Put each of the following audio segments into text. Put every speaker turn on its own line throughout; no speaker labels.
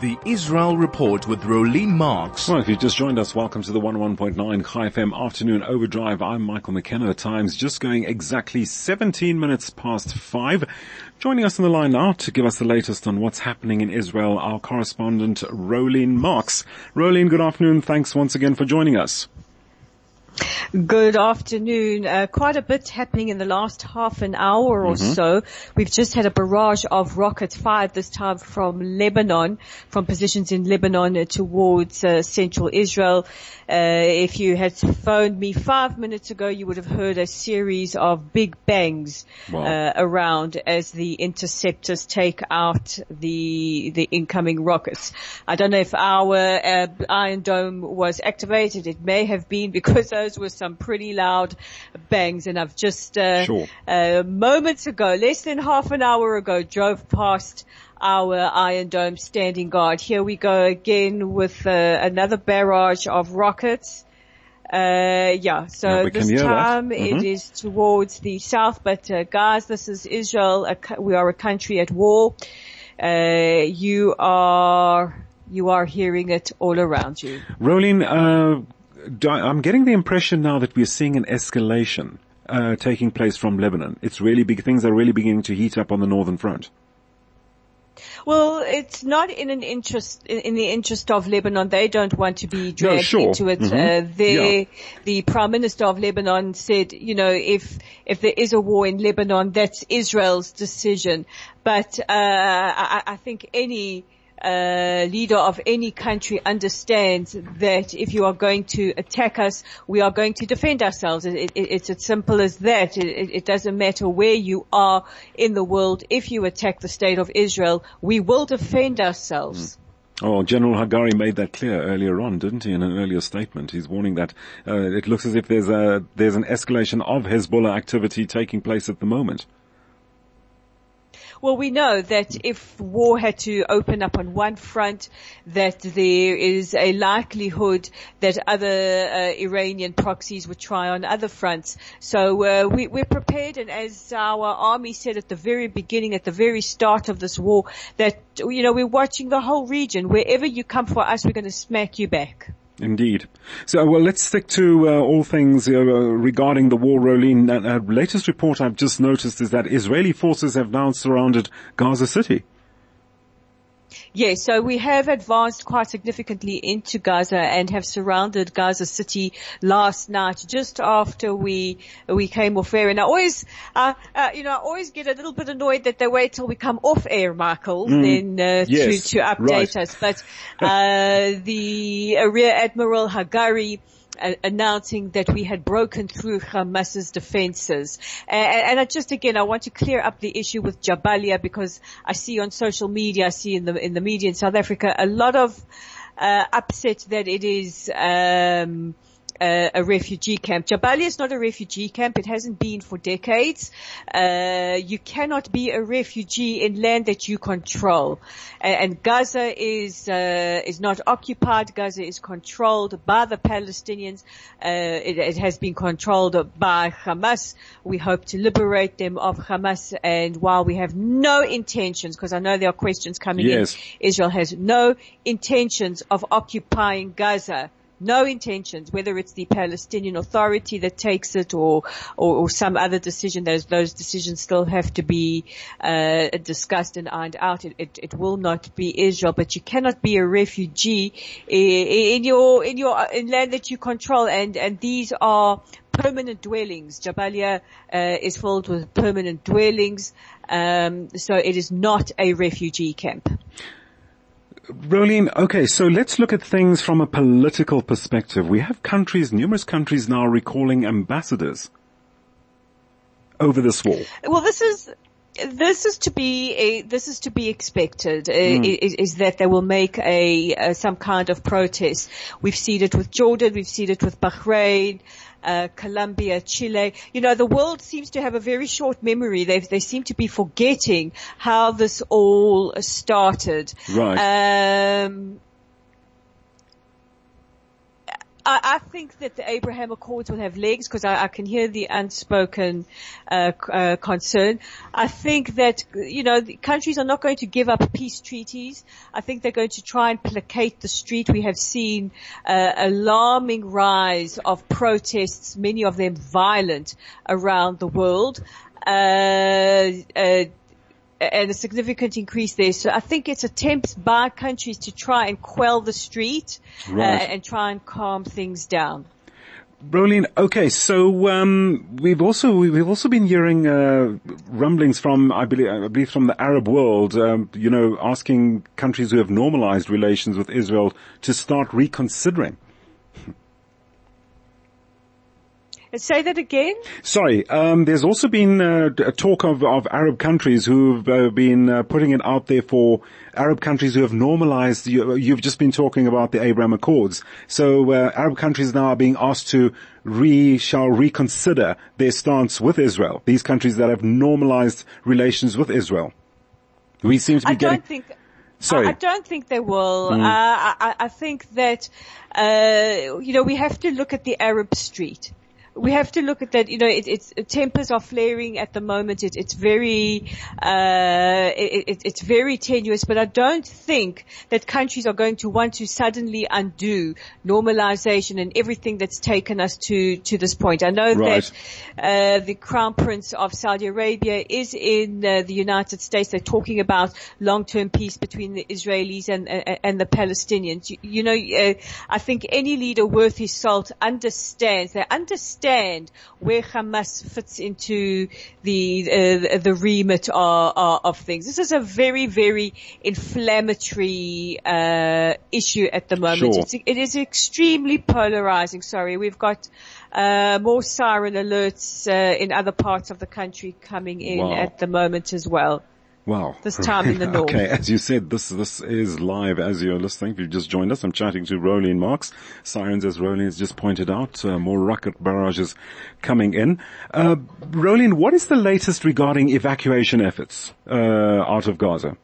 The Israel Report with Rolene Marks.
Well, if you've just joined us, welcome to the 101.9 Chai FM Afternoon Overdrive. I'm Michael McKenna. The time's just going exactly 17 minutes past five. Joining us on the line now to give us the latest on what's happening in Israel, our correspondent Rolene Marks. Rolene, good afternoon. Thanks once again for joining us.
Good afternoon. Uh, quite a bit happening in the last half an hour or mm-hmm. so. We've just had a barrage of rockets fired this time from Lebanon, from positions in Lebanon towards uh, central Israel. Uh, if you had phoned me five minutes ago, you would have heard a series of big bangs wow. Uh, around as the interceptors take out the the incoming rockets. I don't know if our uh, Iron Dome was activated. It may have been because those were some pretty loud bangs. And I've just uh, sure. uh, moments ago, less than half an hour ago, drove past our Iron Dome standing guard. Here we go again with uh, another barrage of rockets. Uh, yeah, so yeah, this time mm-hmm. it is towards the south, but uh, guys, this is Israel. we are a country at war. Uh, you are, you are hearing it all around you.
Rolene, uh, I'm getting the impression now that we're seeing an escalation uh, taking place from Lebanon. It's really big. Things are really beginning to heat up on the northern front.
Well, it's not in an interest in, the interest of Lebanon. They don't want to be dragged no,
sure.
into it.
Mm-hmm.
Uh, yeah. The prime minister of Lebanon said, you know, if if there is a war in Lebanon, that's Israel's decision. But uh, I, I think any uh, leader of any country understands that if you are going to attack us, we are going to defend ourselves. It, it, it's as simple as that. It, it, doesn't matter where you are in the world. If you attack the state of Israel, we will defend ourselves. Mm.
Oh, General Hagari made that clear earlier on, didn't he? In an earlier statement, he's warning that uh, it looks as if there's a there's an escalation of Hezbollah activity taking place at the moment.
Well, we know that if war had to open up on one front, that there is a likelihood that other uh, Iranian proxies would try on other fronts. So uh, we, we're prepared, and as our army said at the very beginning, at the very start of this war, that you know we're watching the whole region. Wherever you come for us, we're going to smack you back.
Indeed. So, well, let's stick to uh, all things uh, regarding the war, Rolene. Uh, latest report I've just noticed is that Israeli forces have now surrounded Gaza City.
Yes, so we have advanced quite significantly into Gaza and have surrounded Gaza City last night, just after we we came off air. And I always, uh, uh, you know, I always get a little bit annoyed that they wait till we come off air, Michael, mm, then uh, yes, to to update right. us. But uh, the Rear Admiral Hagari announcing that we had broken through Hamas's defenses. And, and I just again, I want to clear up the issue with Jabalia because I see on social media, I see in the in the media in South Africa a lot of uh, upset that it is. Um, uh, a refugee camp. Jabalia is not a refugee camp. It hasn't been for decades. Uh, you cannot be a refugee in land that you control. And, and Gaza is uh, is not occupied. Gaza is controlled by the Palestinians. Uh, it, it, has been controlled by Hamas. We hope to liberate them of Hamas. And while we have no intentions, because I know there are questions coming
yes.
in, Israel has no intentions of occupying Gaza no intentions, whether it's the Palestinian Authority that takes it or, or, or some other decision, those, those decisions still have to be, uh, discussed and ironed out. It, it, it, will not be Israel, but you cannot be a refugee in your, in your, in land that you control and, and these are permanent dwellings. Jabalia, uh, is filled with permanent dwellings. Um, so it is not a refugee camp.
Rolene, okay, so let's look at things from a political perspective. We have countries, numerous countries now recalling ambassadors over this war.
Well, this is this is to be a, this is to be expected mm. is, is, that they will make a, a, some kind of protest. We've seen it with Jordan, we've seen it with Bahrain, uh, Colombia, Chile. You know, the world seems to have a very short memory. They they seem to be forgetting how this all started.
Right.
Um, I, I, think that the Abraham Accords will have legs because I, I, can hear the unspoken uh, uh, concern. I think that you know countries are not going to give up peace treaties. I think they're going to try and placate the street. We have seen uh, alarming rise of protests, many of them violent, around the world. Uh, uh, and a significant increase there. So I think it's attempts by countries to try and quell the street uh, right. uh, and try and calm things down.
Rolene, okay, so um, we've also we've also been hearing uh, rumblings from I believe I believe from the Arab world, um, you know, asking countries who have normalized relations with Israel to start reconsidering.
Say that again.
Sorry. Um, there's also been uh, a talk of, of Arab countries who've uh, been uh, putting it out there for Arab countries who have normalized. You, have just been talking about the Abraham Accords. So uh, Arab countries now are being asked to re shall reconsider their stance with Israel. These countries that have normalized relations with Israel. We seem to be
I
getting.
Don't think- Sorry. I, I, don't think they will. Mm. Uh, I, I, think that, uh, you know, we have to look at the Arab street we have to look at that. You know, it, it's tempers are flaring at the moment. It, it's very, uh, it, it's very tenuous. But I don't think that countries are going to want to suddenly undo normalization and everything that's taken us to to this point. I know right. that uh, the Crown Prince of Saudi Arabia is in uh, the United States. They're talking about long-term peace between the Israelis and and the Palestinians. You, you know, uh, I think any leader worth his salt understands. They understand understand where Hamas fits into the uh, the remit of, of, things. This is a very very inflammatory uh, issue at the moment. Sure. It's, it is extremely polarizing. Sorry, we've got uh, more siren alerts uh, in other parts of the country coming in wow. at the moment as well.
Wow.
This time in the north.
okay, as you said, this this is live as you're listening. If you've just joined us, I'm chatting to Rolene Marks. Sirens, as Rolene has just pointed out, uh, more rocket barrages coming in. Uh, what is the latest regarding evacuation efforts uh, out of Gaza?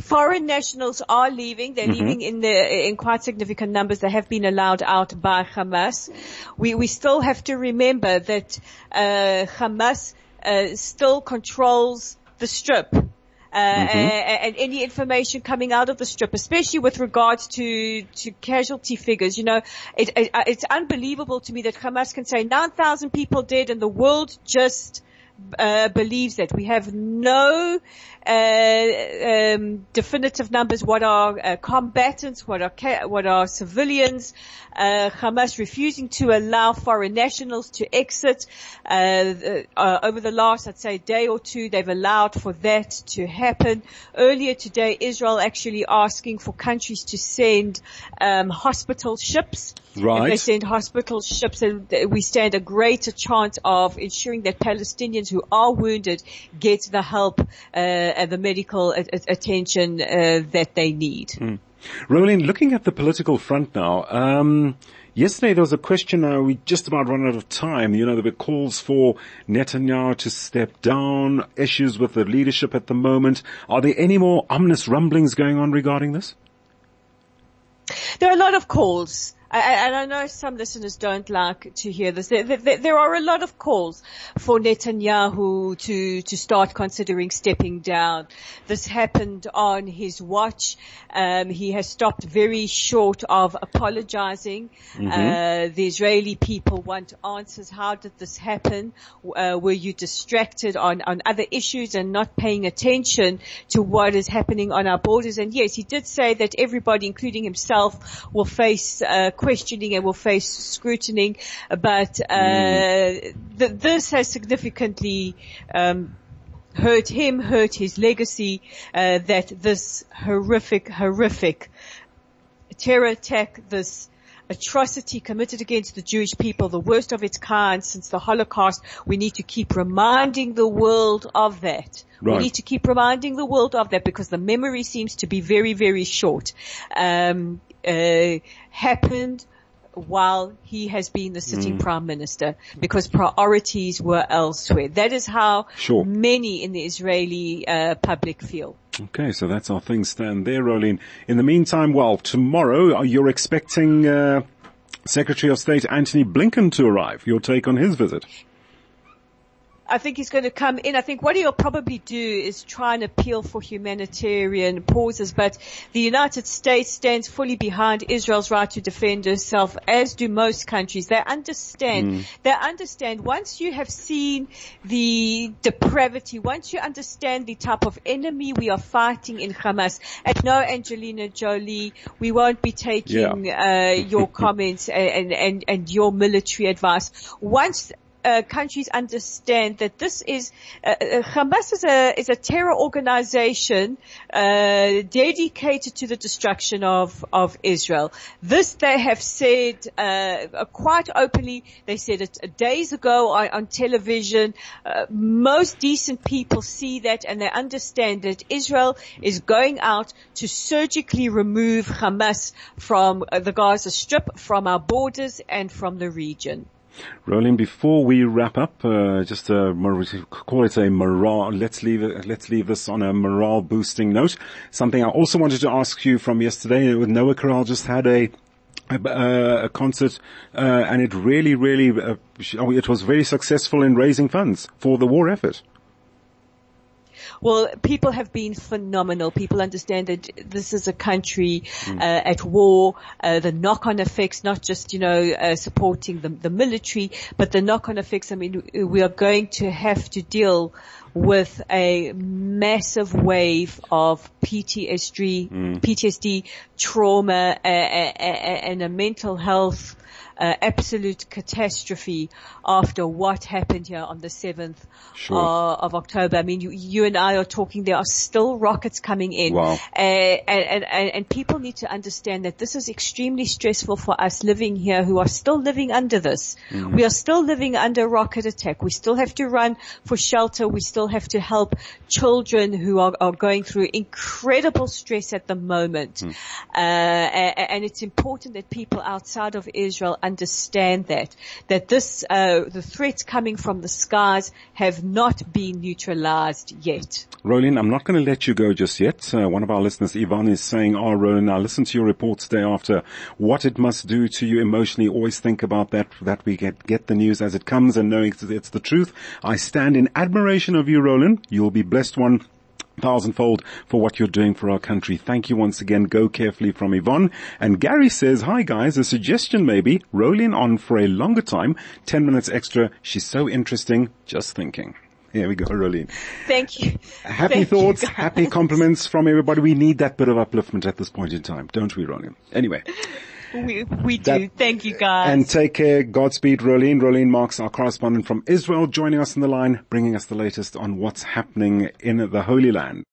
Foreign nationals are leaving. They're mm-hmm. leaving in the in quite significant numbers. They have been allowed out by Hamas. We we still have to remember that uh, Hamas uh, still controls the strip. Uh, mm-hmm. and, and, any information coming out of the strip, especially with regards to, to casualty figures. You know, it, it, it's unbelievable to me that Hamas can say 9,000 people dead and the world just uh, believes that. We have no uh, um, definitive numbers. What are uh, combatants? What are ca- what are civilians? Uh, Hamas refusing to allow foreign nationals to exit. Uh, uh, over the last, I'd say, day or two, they've allowed for that to happen. Earlier today, Israel actually asking for countries to send um, hospital ships.
Right.
If they send hospital ships, and we stand a greater chance of ensuring that Palestinians who are wounded get the help uh, and the medical attention uh, that they need. Mm.
Rolene, looking at the political front now, um, yesterday there was a question, now we just about run out of time. You know, there were calls for Netanyahu to step down, issues with the leadership at the moment. Are there any more ominous rumblings going on regarding this?
There are a lot of calls and I know some listeners don't like to hear this. There, there, there, are a lot of calls for Netanyahu to, to start considering stepping down. This happened on his watch. Um, he has stopped very short of apologizing. Mm-hmm. Uh, the Israeli people want answers. How did this happen? Uh, were you distracted on, on other issues and not paying attention to what is happening on our borders? And yes, he did say that everybody, including himself, will face uh, questioning and will face scrutiny. But uh, mm. th- this has significantly um, hurt him, hurt his legacy. Uh, that this horrific, horrific terror attack, this atrocity committed against the Jewish people, the worst of its kind since the Holocaust. We need to keep reminding the world of that. Right. We need to keep reminding the world of that because the memory seems to be very, very short. Um, uh, happened while he has been the sitting prime minister because priorities were elsewhere. That is how
Sure.
many in the Israeli uh, public feel.
Okay, so that's how things stand there, Rolene. In the meantime, well, tomorrow uh, you're expecting uh, Secretary of State Antony Blinken to arrive. Your take on his visit?
I think he's going to come in. I think what he'll probably do is try and appeal for humanitarian pauses, but the United States stands fully behind Israel's right to defend herself, as do most countries. They understand, they understand once you have seen the depravity, once you understand the type of enemy we are fighting in Hamas, and no, Angelina Jolie, we won't be taking, uh, your comments and, and, and your military advice. Once uh, countries understand that this is uh, uh, Hamas is a is a terror organization uh, dedicated to the destruction of of Israel. This they have said uh, quite openly. They said it days ago on, on television. Uh, most decent people see that and they understand that Israel is going out to surgically remove Hamas from uh, the Gaza Strip, from our borders, and from the region.
Rolene, before we wrap up, uh, just a, call it a morale, let's leave it, let's leave this on a morale boosting note. Something I also wanted to ask you from yesterday with Noa Kirel just had a, a, a concert, uh, and it really, really, uh, it was very successful in raising funds for the war effort.
Well, people have been phenomenal. People understand that this is a country uh, at war. Uh, the knock-on effects, not just you know uh, supporting the, the military, but the knock-on effects. I mean, we are going to have to deal with a massive wave of PTSD, PTSD trauma, uh, uh, uh, and a mental health uh, absolute catastrophe after what happened here on the 7th
Sure.
uh, of October. I mean, you, you and I are talking, there are still rockets coming in.
Wow.
Uh, and, and, and people need to understand that this is extremely stressful for us living here who are still living under this. We are still living under rocket attack. We still have to run for shelter. We still have to help children who are, are going through incredible stress at the moment. Uh, a- and it's important that people outside of Israel understand that, that this, uh, the threats coming from the skies have not been neutralized yet.
Rolene, I'm not going to let you go just yet. Uh, one of our listeners, Ivan, is saying, oh, Rolene, I listened to your report today after what it must do to you emotionally. Always think about that, that we get, get the news as it comes and knowing it's, it's the truth. I stand in admiration of you, Rolene. You'll be blessed one thousandfold for what you're doing for our country. Thank you once again. Go carefully from Yvonne. And Gary says, hi guys, a suggestion maybe, Rolene on for a longer time, 10 minutes extra. She's so interesting. Just thinking. Here we go, Rolene.
Thank you.
Happy
Thank
thoughts,
guys.
happy compliments from everybody. We need that bit of upliftment at this point in time, don't we, Rolene? Anyway,
We, we do. Thank you guys.
and take care. Godspeed, Rolene. Rolene Marks, our correspondent from Israel, joining us on the line, bringing us the latest on what's happening in the Holy Land.